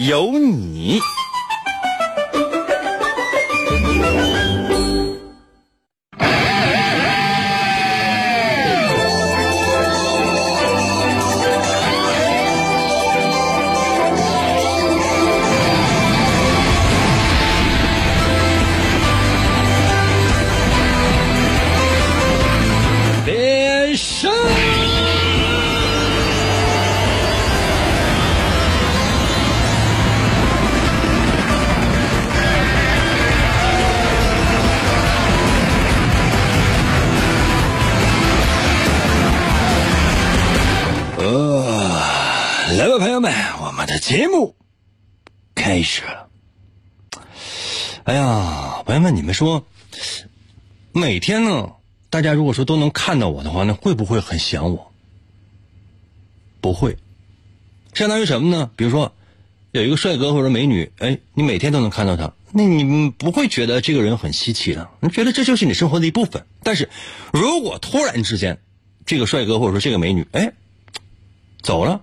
有你。节目开始了。哎呀，朋友们，你们说，每天呢，大家如果说都能看到我的话，那会不会很想我？不会，相当于什么呢？比如说，有一个帅哥或者美女，哎，你每天都能看到他，那你不会觉得这个人很稀奇的，你觉得这就是你生活的一部分。但是，如果突然之间，这个帅哥或者说这个美女，哎，走了，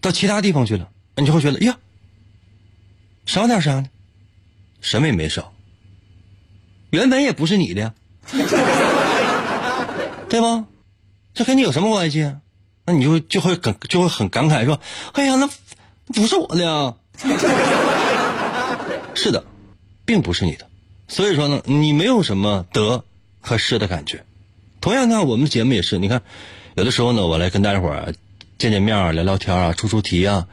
到其他地方去了，你就会觉得呀，少点啥呢？什么也没少，原本也不是你的呀，对吧？这跟你有什么关系啊？那你就就会感就会很感慨说：“哎呀，那不是我的呀。”是的，并不是你的，所以说呢，你没有什么得和失的感觉。同样呢，我们的节目也是，你看，有的时候呢，我来跟大家伙儿见见面儿、聊聊天啊、出出题啊，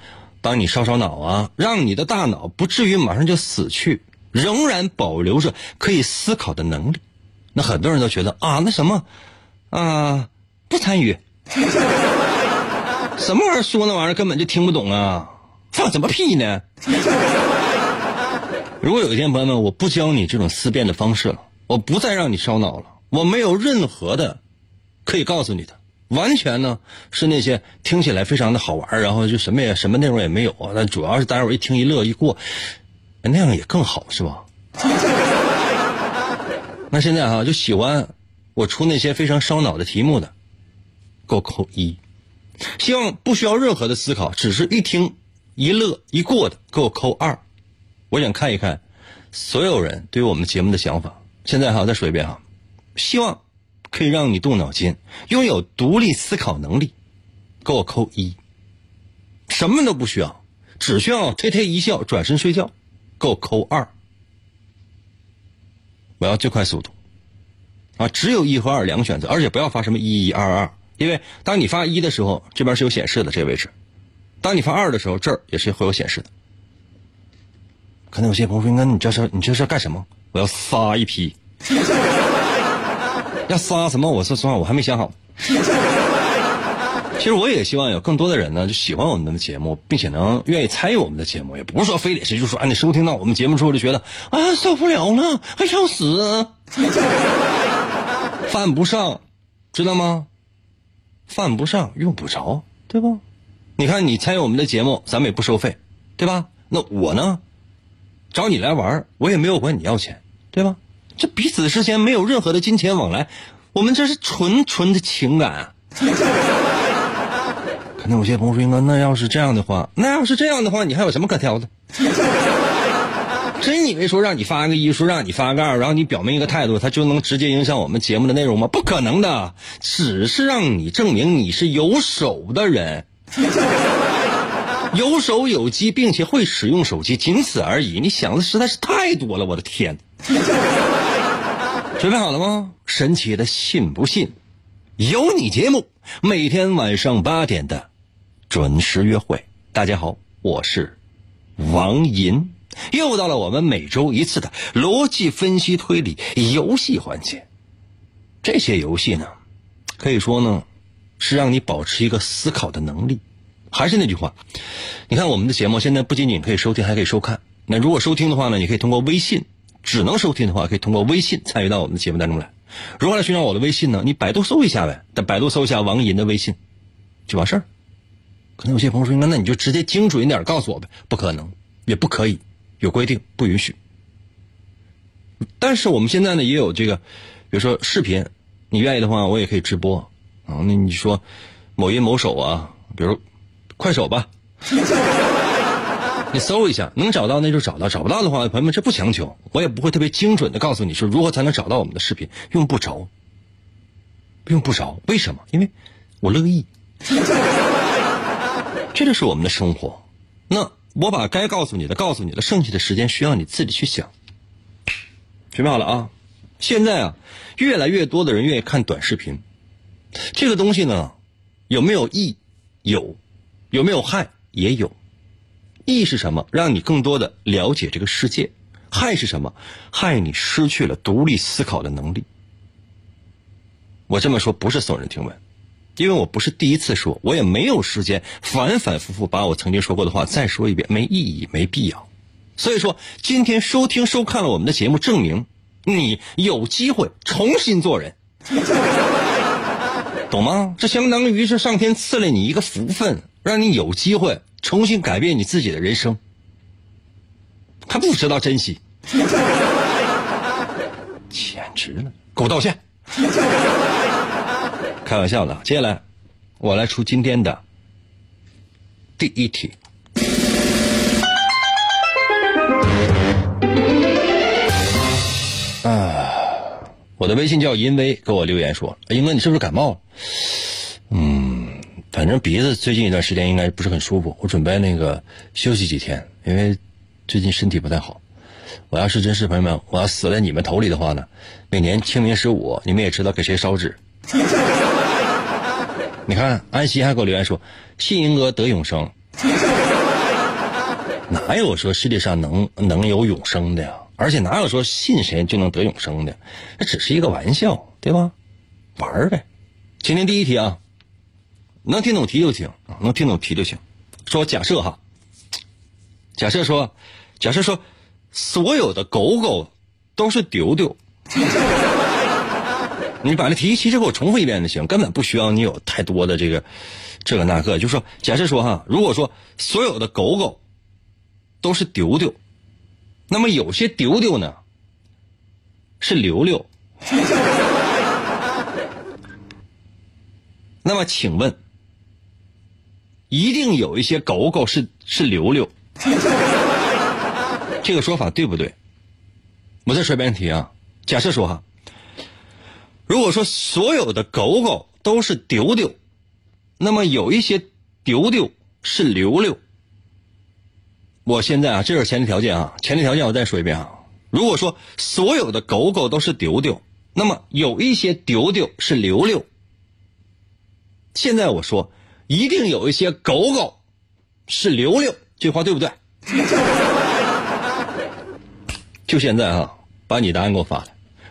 帮你烧烧脑啊，让你的大脑不至于马上就死去，仍然保留着可以思考的能力。那很多人都觉得啊，那什么？啊，不参与，什么玩意儿说那玩意儿根本就听不懂啊，放什么屁呢？如果有一天朋友们，我不教你这种思辨的方式了，我不再让你烧脑了，我没有任何的可以告诉你的，完全呢是那些听起来非常的好玩，然后就什么也什么内容也没有啊，但主要是大家伙一听一乐一过，那样也更好是吧？那现在哈、就喜欢我出那些非常烧脑的题目的，给我扣一；希望不需要任何的思考，只是一听一乐一过的，给我扣二。我想看一看所有人对于我们节目的想法。现在哈，再说一遍哈，希望可以让你动脑筋，拥有独立思考能力，给我扣一。什么都不需要，只需要嘿嘿一笑，转身睡觉，给我扣二。我要最快速度，啊，只有一和二两个选择，而且不要发什么一一二二，因为当你发一的时候，这边是有显示的这个位置；当你发二的时候，这儿也是会有显示的。可能有些朋友说：“那你这是你这是干什么？”我要杀一批，要杀什么？我说实话，我还没想好。其实我也希望有更多的人呢，就喜欢我们的节目，并且能愿意参与我们的节目，也不是说非得是就说，啊，你收听到我们节目之后就觉得啊受不了了，还想死，犯不上，知道吗？犯不上，用不着，对吧？你看你参与我们的节目，咱们也不收费，对吧？那我呢，找你来玩，我也没有管你要钱，对吧？这彼此之间没有任何的金钱往来，我们这是纯纯的情感。可能有些朋友说：“那那要是这样的话，那要是这样的话，你还有什么可挑的？真以为说让你发个一，说让你发个二，然后你表明一个态度，他就能直接影响我们节目的内容吗？不可能的，只是让你证明你是有手的人，有手有机，并且会使用手机，仅此而已。你想的实在是太多了，我的天！准备好了吗？神奇的信不信？有你节目，每天晚上八点的准时约会。大家好，我是王银，又到了我们每周一次的逻辑分析推理游戏环节。这些游戏呢，可以说呢，是让你保持一个思考的能力。还是那句话，你看我们的节目现在不仅仅可以收听，还可以收看。那如果收听的话呢，你可以通过微信；只能收听的话，可以通过微信参与到我们的节目当中来。如何来寻找我的微信呢？你百度搜一下呗，在百度搜一下王银的微信，就完事儿。可能有些朋友说，那那你就直接精准一点告诉我呗？不可能，也不可以，有规定，不允许。但是我们现在呢，也有这个，比如说视频，你愿意的话，我也可以直播啊。那你说某音某手啊，比如快手吧。你搜一下，能找到那就找到，找不到的话，朋友们这不强求，我也不会特别精准的告诉你说如何才能找到我们的视频，用不着，用不着，为什么？因为我乐意，这就是我们的生活。那我把该告诉你的告诉你了，剩下的时间需要你自己去想。准备好了啊！现在啊，越来越多的人愿意看短视频，这个东西呢，有没有益？有，有没有害？也有。益是什么？让你更多的了解这个世界。害是什么？害你失去了独立思考的能力。我这么说不是耸人听闻，因为我不是第一次说，我也没有时间反反复复把我曾经说过的话再说一遍，没意义，没必要。所以说，今天收听收看了我们的节目，证明你有机会重新做人，懂吗？这相当于是上天赐了你一个福分，让你有机会。重新改变你自己的人生，他不知道珍惜，简直了！给我道歉！开玩笑的，接下来我来出今天的第一题。啊，我的微信叫银威，给我留言说：“英哥，你是不是感冒了？”嗯。反正鼻子最近一段时间应该不是很舒服，我准备那个休息几天，因为最近身体不太好。我要是真是朋友们，我要死在你们头里的话呢，每年清明十五，你们也知道给谁烧纸。你看安溪还给我留言说，信英哥得永生，哪有说世界上能能有永生的呀？而且哪有说信谁就能得永生的？那只是一个玩笑，对吧？玩呗。今天第一题啊。能听懂题就行啊，能听懂题就行。说假设哈，假设说，假设说，所有的狗狗都是丢丢。你把那题其实给我重复一遍就行，根本不需要你有太多的这个这个那个。就说假设说哈，如果说所有的狗狗都是丢丢，那么有些丢丢呢是流流。那么请问？一定有一些狗狗是是流流，这个说法对不对？我再说一遍题啊，假设说哈，如果说所有的狗狗都是丢丢，那么有一些丢丢是流流。我现在啊，这是前提条件啊，前提条件我再说一遍啊，如果说所有的狗狗都是丢丢，那么有一些丢丢是流流。现在我说。一定有一些狗狗是流流，这话对不对？就现在啊，把你答案给我发来。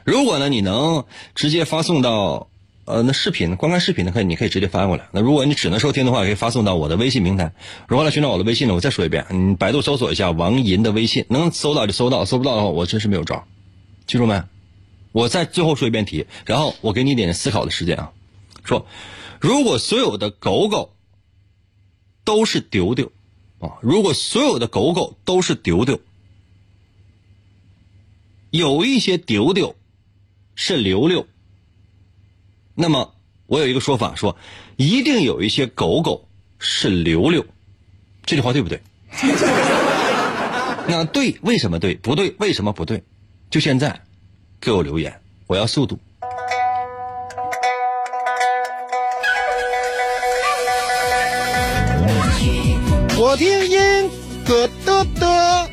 如果呢，你能直接发送到呃那视频观看视频的，可以你可以直接发过来。那如果你只能收听的话，可以发送到我的微信平台。如何来寻找我的微信呢？我再说一遍，你百度搜索一下王银的微信，能搜到就搜到，搜不到的话，我真是没有招。记住没？我再最后说一遍题，然后我给你一点思考的时间啊，说。如果所有的狗狗都是丢丢啊，如果所有的狗狗都是丢丢，有一些丢丢是流流，那么我有一个说法说，一定有一些狗狗是流流，这句话对不对？那对，为什么对？不对，为什么不对？就现在给我留言，我要速度。我听音咯得得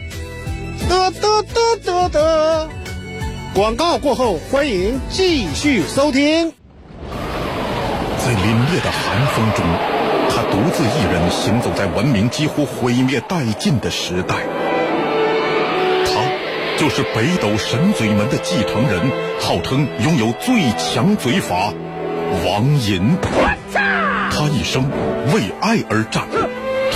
得得得得得，广告过后，欢迎继续收听。在凛冽的寒风中，他独自一人行走在文明几乎毁灭殆尽的时代。他就是北斗神嘴门的继承人，号称拥有最强嘴法——王银。他一生为爱而战。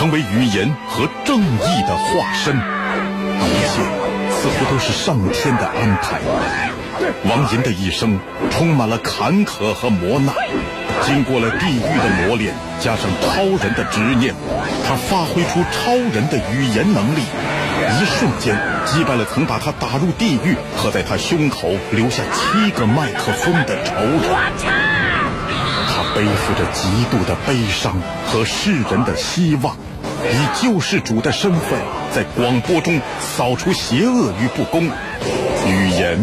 成为语言和正义的化身，一切似乎都是上天的安排。王银的一生充满了坎坷和磨难，经过了地狱的磨练，加上超人的执念，他发挥出超人的语言能力，一瞬间击败了曾把他打入地狱和在他胸口留下七个麦克风的仇人。他背负着极度的悲伤和世人的希望，以救世主的身份，在广播中扫除邪恶与不公。语言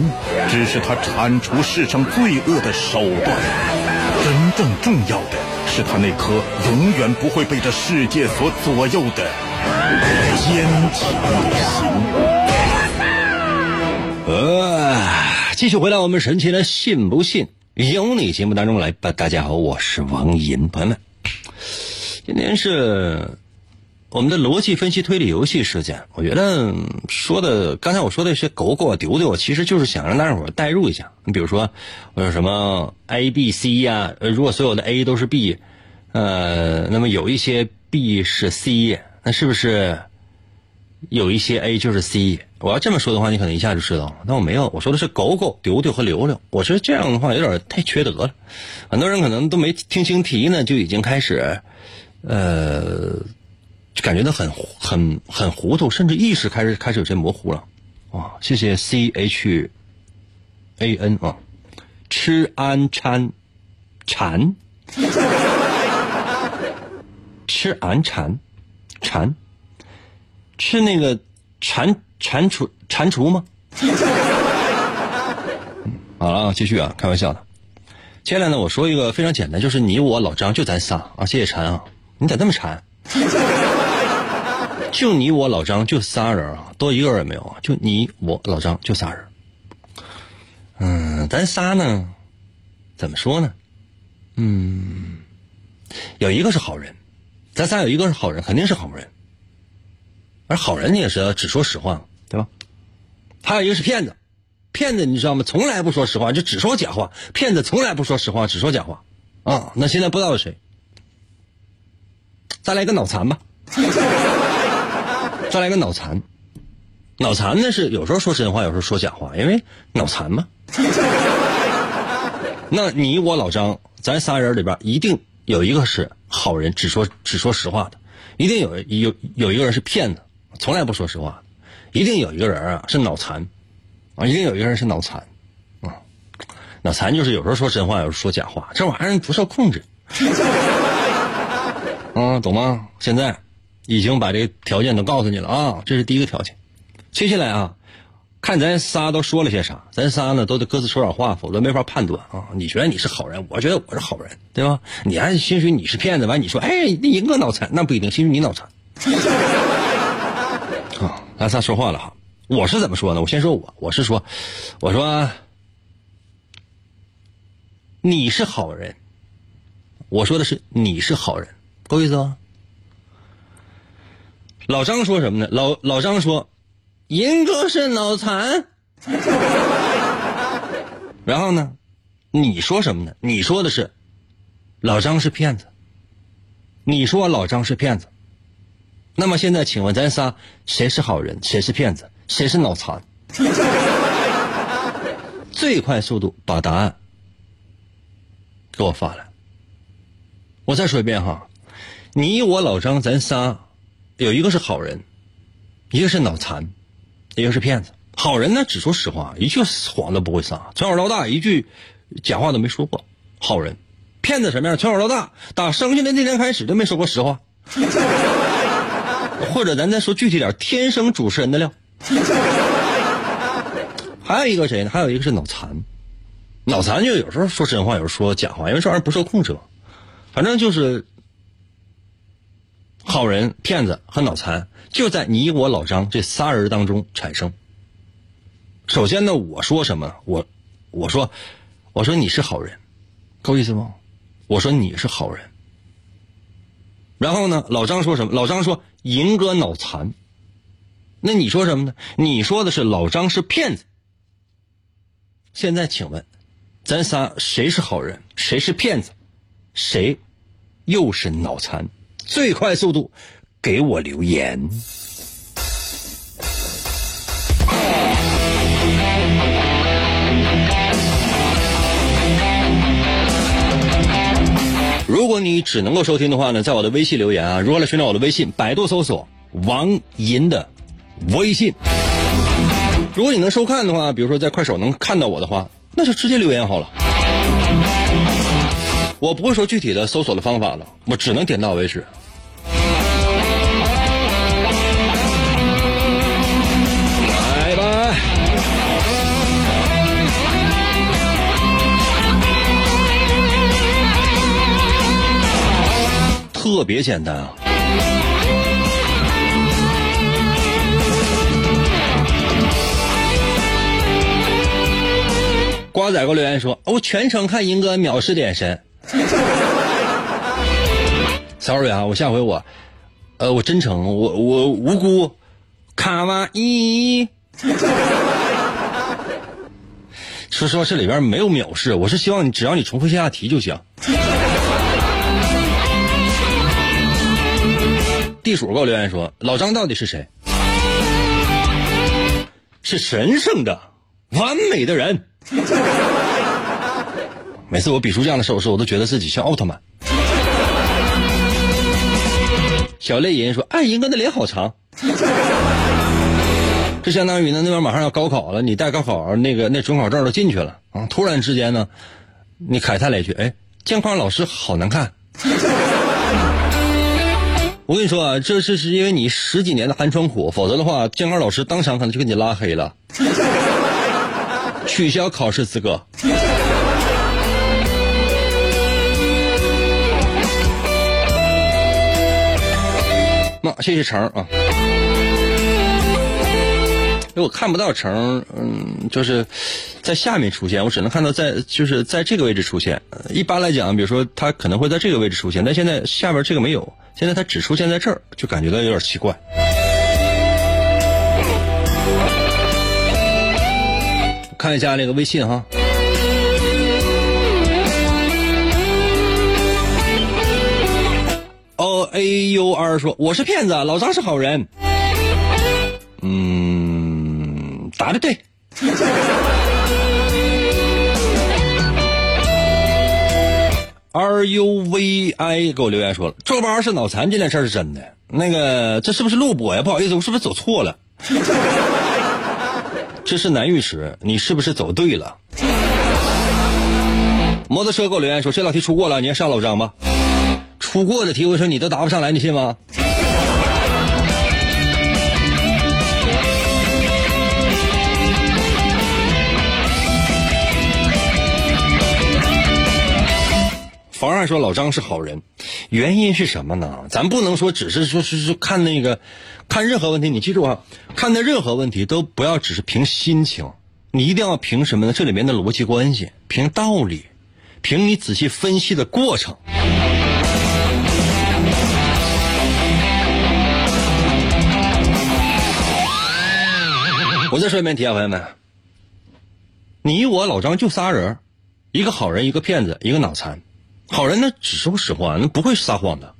只是他铲除世上罪恶的手段，真正重要的是他那颗永远不会被这世界所左右的坚强的心。呃，继续回到我们神奇的“信不信由你”节目当中来吧。大家好，我是王银，朋友们，今天是。我们的逻辑分析推理游戏事件，我觉得说的刚才我说的一些狗狗、丢丢，其实就是想让大伙儿代入一下。你比如说，我有什么 A、B、C 呀？呃，如果所有的 A 都是 B，呃，那么有一些 B 是 C，那是不是有一些 A 就是 C？我要这么说的话，你可能一下就知道了。但我没有，我说的是狗狗、丢丢和流流。我觉得这样的话有点太缺德了。很多人可能都没听清题呢，就已经开始，呃。就感觉到很很很糊涂，甚至意识开始开始有些模糊了，啊！谢谢 C H A N 啊，吃安掺馋，吃安馋馋，吃那个蟾蟾蜍蟾蜍吗？好了，继续啊，开玩笑的。接下来呢，我说一个非常简单，就是你我老张就咱仨啊！谢谢馋啊，你咋那么馋？就你我老张就仨人啊，多一个人也没有啊。就你我老张就仨人。嗯，咱仨呢，怎么说呢？嗯，有一个是好人，咱仨有一个是好人，肯定是好人。而好人你也是只说实话，对吧？还有一个是骗子，骗子你知道吗？从来不说实话，就只说假话。骗子从来不说实话，只说假话。啊，那现在不知道是谁？再来一个脑残吧。再来个脑残，脑残呢是有时候说真话，有时候说假话，因为脑残嘛。那你我老张，咱仨人里边一定有一个是好人，只说只说实话的；一定有有有一个人是骗子，从来不说实话；一定有一个人啊是脑残，啊，一定有一个人是脑残，啊，脑残就是有时候说真话，有时候说假话，这玩意儿不受控制。啊，懂吗？现在。已经把这条件都告诉你了啊，这是第一个条件。接下来啊，看咱仨都说了些啥，咱仨呢都得各自说点话，否则没法判断啊。你觉得你是好人，我觉得我是好人，对吧？你还兴许你是骗子，完你说哎，那一个脑残，那不一定，兴许你脑残。啊，咱仨说话了哈，我是怎么说呢？我先说我，我是说，我说你是好人，我说的是你是好人，够意思吗？老张说什么呢？老老张说：“银哥是脑残。”然后呢？你说什么呢？你说的是老张是骗子。你说老张是骗子。那么现在，请问咱仨谁是好人？谁是骗子？谁是脑残？最快速度把答案给我发来。我再说一遍哈，你我老张咱仨。有一个是好人，一个是脑残，一个是骗子。好人呢，只说实话，一句谎都不会撒，从小到大一句假话都没说过。好人，骗子什么样？从小到大，打生下来那天开始就没说过实话。或者咱再说具体点，天生主持人的料。还有一个谁呢？还有一个是脑残，脑残就有时候说真话，有时候说假话，因为这玩意儿不受控制嘛。反正就是。好人、骗子和脑残就在你我老张这仨人当中产生。首先呢，我说什么？我我说我说你是好人，够意思吗？我说你是好人。然后呢，老张说什么？老张说银哥脑残。那你说什么呢？你说的是老张是骗子。现在请问，咱仨谁是好人？谁是骗子？谁又是脑残？最快速度给我留言。如果你只能够收听的话呢，在我的微信留言啊，如何来寻找我的微信，百度搜索王银的微信。如果你能收看的话，比如说在快手能看到我的话，那就直接留言好了。我不会说具体的搜索的方法了，我只能点到为止。特别简单啊！瓜仔给我留言说：“我全程看银哥藐视的眼神。”Sorry 啊，我下回我，呃，我真诚，我我无辜，卡哇伊。说实话，这里边没有藐视，我是希望你只要你重复下题就行。地鼠给我留言说：“老张到底是谁？是神圣的、完美的人。”每次我比出这样的手势，我都觉得自己像奥特曼。小泪人说：“哎，银哥的脸好长。”这相当于呢，那边马上要高考了，你带高考那个那准考证都进去了啊！突然之间呢，你慨叹了一句：“哎，监考老师好难看。”我跟你说啊，这这是因为你十几年的寒窗苦，否则的话，监考老师当场可能就给你拉黑了。取消考试资格。那谢谢成啊，因为我看不到成，嗯，就是在下面出现，我只能看到在就是在这个位置出现。一般来讲，比如说他可能会在这个位置出现，但现在下边这个没有，现在他只出现在这儿，就感觉到有点奇怪。看一下那个微信哈。O A U R 说我是骗子，老张是好人。嗯，答的对。R U V I 给我留言说了，皱巴是脑残这件事是真的。那个这是不是录播呀？不好意思，我是不是走错了？这是男浴室，你是不是走对了？摩托车给我留言说这道题出过了，你还上老张吧？出过的题，我说你都答不上来，你信吗？房二说老张是好人，原因是什么呢？咱不能说只是说是是看那个。看任何问题，你记住啊！看待任何问题都不要只是凭心情，你一定要凭什么呢？这里面的逻辑关系，凭道理，凭你仔细分析的过程。我再说一遍题啊，朋友们，你我老张就仨人，一个好人，一个骗子，一个脑残。好人呢只说实话，那不会撒谎的。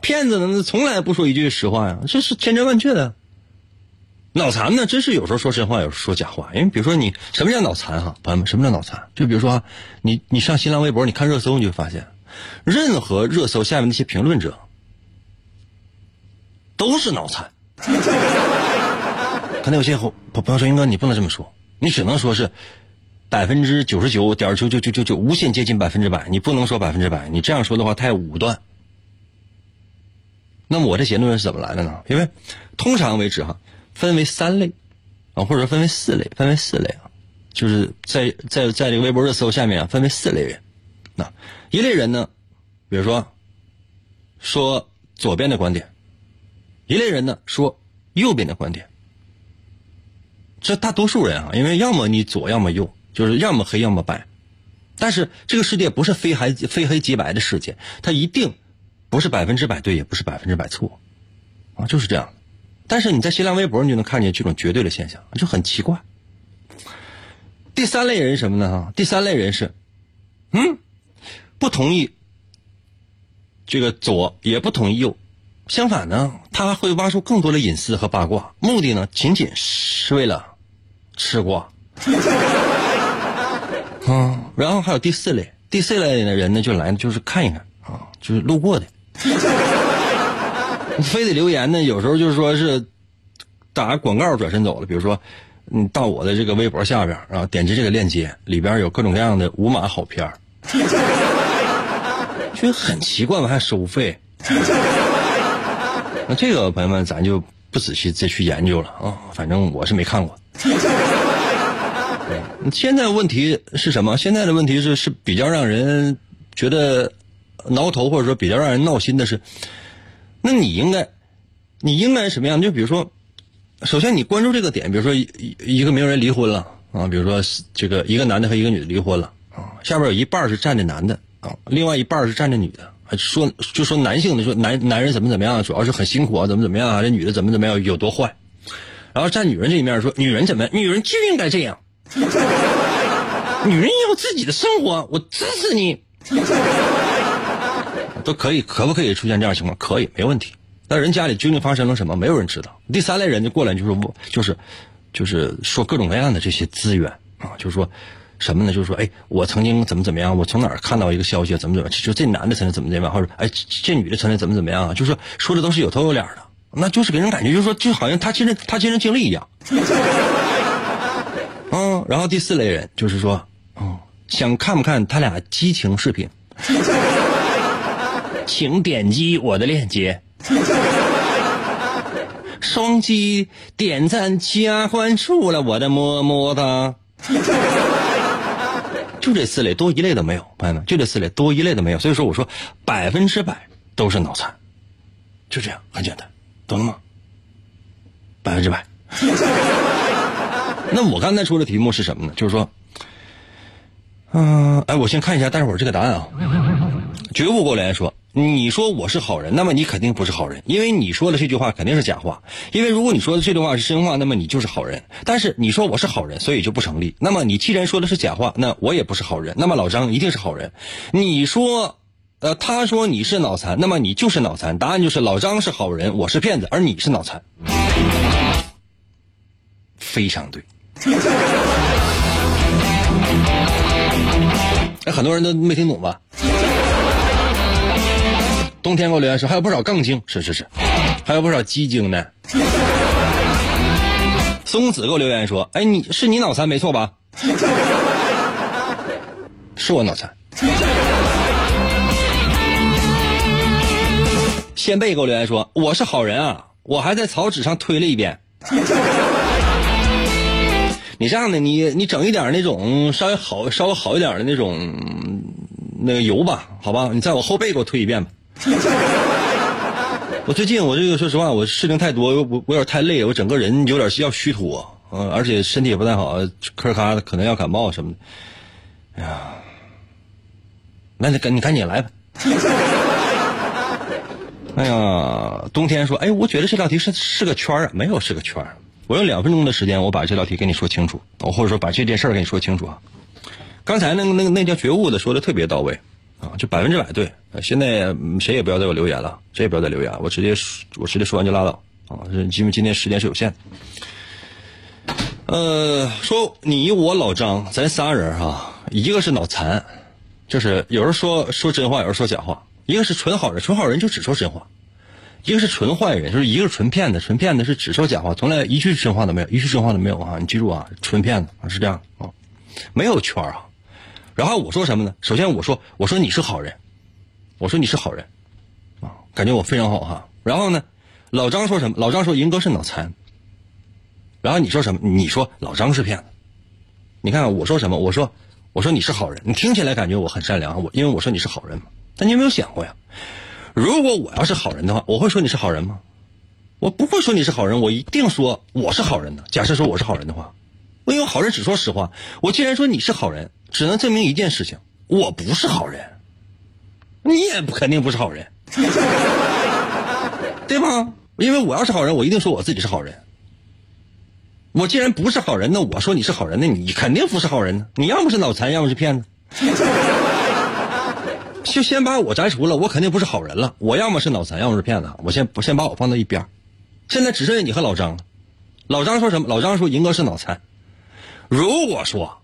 骗子呢，从来不说一句实话呀，这是千真万确的。脑残呢，真是有时候说真话，有时候说假话。因为比如说你什么叫脑残哈，朋友们，什么叫脑残？就比如说你你上新浪微博，你看热搜，你就发现，任何热搜下面那些评论者都是脑残。可能有些朋朋友说，英哥你不能这么说，你只能说是百分之九十九点九九九九九，无限接近百分之百，你不能说百分之百，你这样说的话太武断。那么我这结论是怎么来的呢？因为通常为止哈，分为三类啊，或者分为四类，分为四类啊，就是在在在这个微博热搜下面啊，分为四类人。那一类人呢，比如说说左边的观点，一类人呢说右边的观点。这大多数人啊，因为要么你左，要么右，就是要么黑，要么白。但是这个世界不是非黑非黑即白的世界，它一定。不是百分之百对，也不是百分之百错，啊，就是这样。但是你在新浪微博，你就能看见这种绝对的现象，就很奇怪。第三类人什么呢？哈，第三类人是，嗯，不同意这个左，也不同意右，相反呢，他会挖出更多的隐私和八卦，目的呢，仅仅是为了吃瓜。啊，然后还有第四类，第四类的人呢，就来就是看一看。啊，就是路过的。非得留言呢？有时候就是说是打广告转身走了。比如说，你到我的这个微博下边啊，点击这个链接，里边有各种各样的无码好片觉得 很奇怪吗？还收费？那这个朋友们，咱就不仔细再去研究了啊。反正我是没看过。现在问题是什么？现在的问题是是比较让人觉得挠头，或者说比较让人闹心的是。那你应该，你应该什么样？就比如说，首先你关注这个点，比如说一一个名人离婚了啊，比如说这个一个男的和一个女的离婚了啊，下边有一半是站着男的啊，另外一半是站着女的，说就说男性的说男男人怎么怎么样，主要是很辛苦啊，怎么怎么样啊，这女的怎么怎么样有多坏，然后站女人这一面说女人怎么，女人就应该这样，女人有自己的生活，我支持你。都可以，可不可以出现这样情况？可以，没问题。但人家里究竟发生了什么？没有人知道。第三类人就过来，就是我，就是，就是说各种各样的这些资源啊，就是说什么呢？就是说，哎，我曾经怎么怎么样？我从哪儿看到一个消息，怎么怎么？就这男的曾经怎么怎么样？或者，哎，这女的曾经怎么怎么样啊？就是说，说的都是有头有脸的，那就是给人感觉，就是说，就好像他亲身他亲身经历一样。嗯，然后第四类人就是说，嗯，想看不看他俩激情视频？请点击我的链接，双击点赞加关注了，我的么么哒。就这四类，多一类都没有，朋友们，就这四类，多一类都没有。所以说，我说百分之百都是脑残，就这样，很简单，懂了吗？百分之百。那我刚才出的题目是什么呢？就是说，嗯，哎，我先看一下待会儿这个答案啊。觉悟给我留言说。你说我是好人，那么你肯定不是好人，因为你说的这句话肯定是假话。因为如果你说的这句话是真话，那么你就是好人。但是你说我是好人，所以就不成立。那么你既然说的是假话，那我也不是好人。那么老张一定是好人。你说，呃，他说你是脑残，那么你就是脑残。答案就是老张是好人，我是骗子，而你是脑残。非常对。哎，很多人都没听懂吧？冬天给我留言说还有不少杠精，是是是，还有不少鸡精呢。松子给我留言说：“哎，你是你脑残没错吧？是我脑残。”先辈给我留言说：“我是好人啊，我还在草纸上推了一遍。你这样的，你你整一点那种稍微好稍微好一点的那种那个油吧，好吧？你在我后背给我推一遍吧。”我最近我这个说实话，我事情太多，我我有点太累，我整个人有点要虚脱，嗯，而且身体也不太好，咳咔的，可能要感冒什么的。哎呀，那你赶你赶紧来吧。哎呀，冬天说，哎，我觉得这道题是是个圈啊，没有是个圈我用两分钟的时间，我把这道题跟你说清楚，我或者说把这件事儿跟你说清楚啊。刚才那个那个那叫觉悟的说的特别到位。啊，就百分之百对。现在谁也不要再给我留言了，谁也不要再留言，我直接我直接说完就拉倒啊！因为今天时间是有限。呃，说你我老张，咱仨人哈，一个是脑残，就是有人说说真话，有人说假话；一个是纯好人，纯好人就只说真话；一个是纯坏人，就是一个是纯骗子，纯骗子是只说假话，从来一句真话都没有，一句真话都没有啊！你记住啊，纯骗子啊，是这样啊，没有圈啊。然后我说什么呢？首先我说，我说你是好人，我说你是好人，啊，感觉我非常好哈。然后呢，老张说什么？老张说银哥是脑残。然后你说什么？你说老张是骗子。你看我说什么？我说我说你是好人。你听起来感觉我很善良，我因为我说你是好人嘛。但你有没有想过呀？如果我要是好人的话，我会说你是好人吗？我不会说你是好人，我一定说我是好人的。假设说我是好人的话，我因为好人只说实话。我既然说你是好人。只能证明一件事情，我不是好人，你也肯定不是好人，对吧？因为我要是好人，我一定说我自己是好人。我既然不是好人，那我说你是好人，那你肯定不是好人呢。你要么是脑残，要么是骗子。就先把我摘除了，我肯定不是好人了。我要么是脑残，要么是骗子。我先我先把我放到一边现在只剩下你和老张了。老张说什么？老张说银哥是脑残。如果说。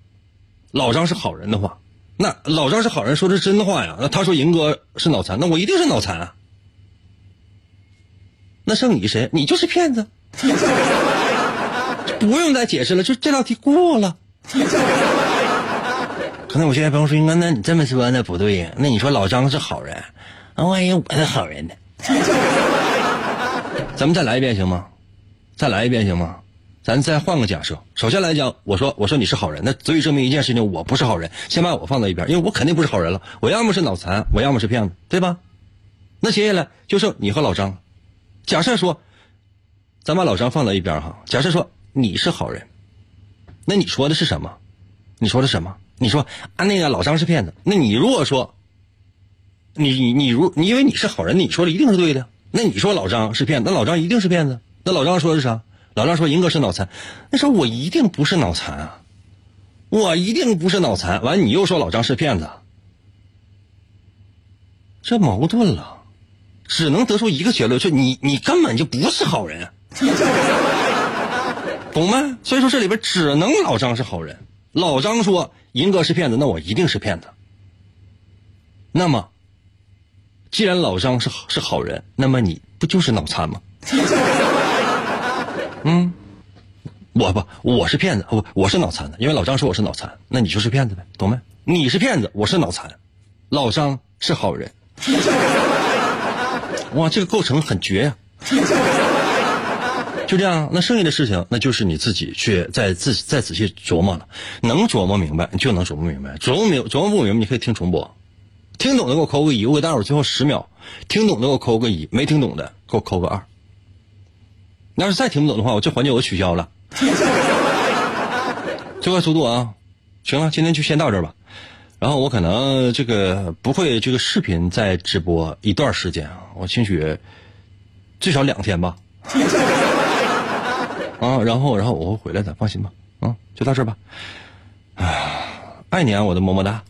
老张是好人的话，那老张是好人，说的是真的话呀。那他说银哥是脑残，那我一定是脑残啊。那剩你谁？你就是骗子。不用再解释了，就这道题过了。可能有些朋友说：“应该那你这么说那不对呀？那你说老张是好人，那万一我是好人呢？” 咱们再来一遍行吗？再来一遍行吗？咱再换个假设。首先来讲，我说我说你是好人，那足以证明一件事情，我不是好人。先把我放到一边，因为我肯定不是好人了。我要么是脑残，我要么是骗子，对吧？那接下来就剩你和老张。假设说，咱把老张放到一边哈。假设说你是好人，那你说的是什么？你说的什么？你说啊，那个老张是骗子。那你如果说，你你你如你因为你是好人，你说的一定是对的。那你说老张是骗子，那老张一定是骗子。那老张说的是啥？老张说银哥是脑残。那时候我一定不是脑残啊，我一定不是脑残。完，你又说老张是骗子，这矛盾了。只能得出一个结论，就你你根本就不是好人，懂吗？所以说这里边只能老张是好人。老张说银哥是骗子，那我一定是骗子。那么，既然老张是是好人，那么你不就是脑残吗？嗯，我不，我是骗子，不，我是脑残的，因为老张说我是脑残，那你就是骗子呗，懂没？你是骗子，我是脑残，老张是好人。哇，这个构成很绝呀！就这样，那剩下的事情，那就是你自己去再自再仔细琢磨了。能琢磨明白，就能琢磨明白；琢磨明琢磨不明白，你可以听重播。听懂的给我扣个一，我给大伙最后十秒。听懂的给我扣个一，没听懂的给我扣个二。你要是再听不懂的话，我这环节我取消了。最 快速度啊！行了，今天就先到这儿吧。然后我可能这个不会这个视频再直播一段时间啊，我兴许最少两天吧。啊，然后然后我会回来的，放心吧。啊，就到这儿吧。哎，爱你啊，我的么么哒。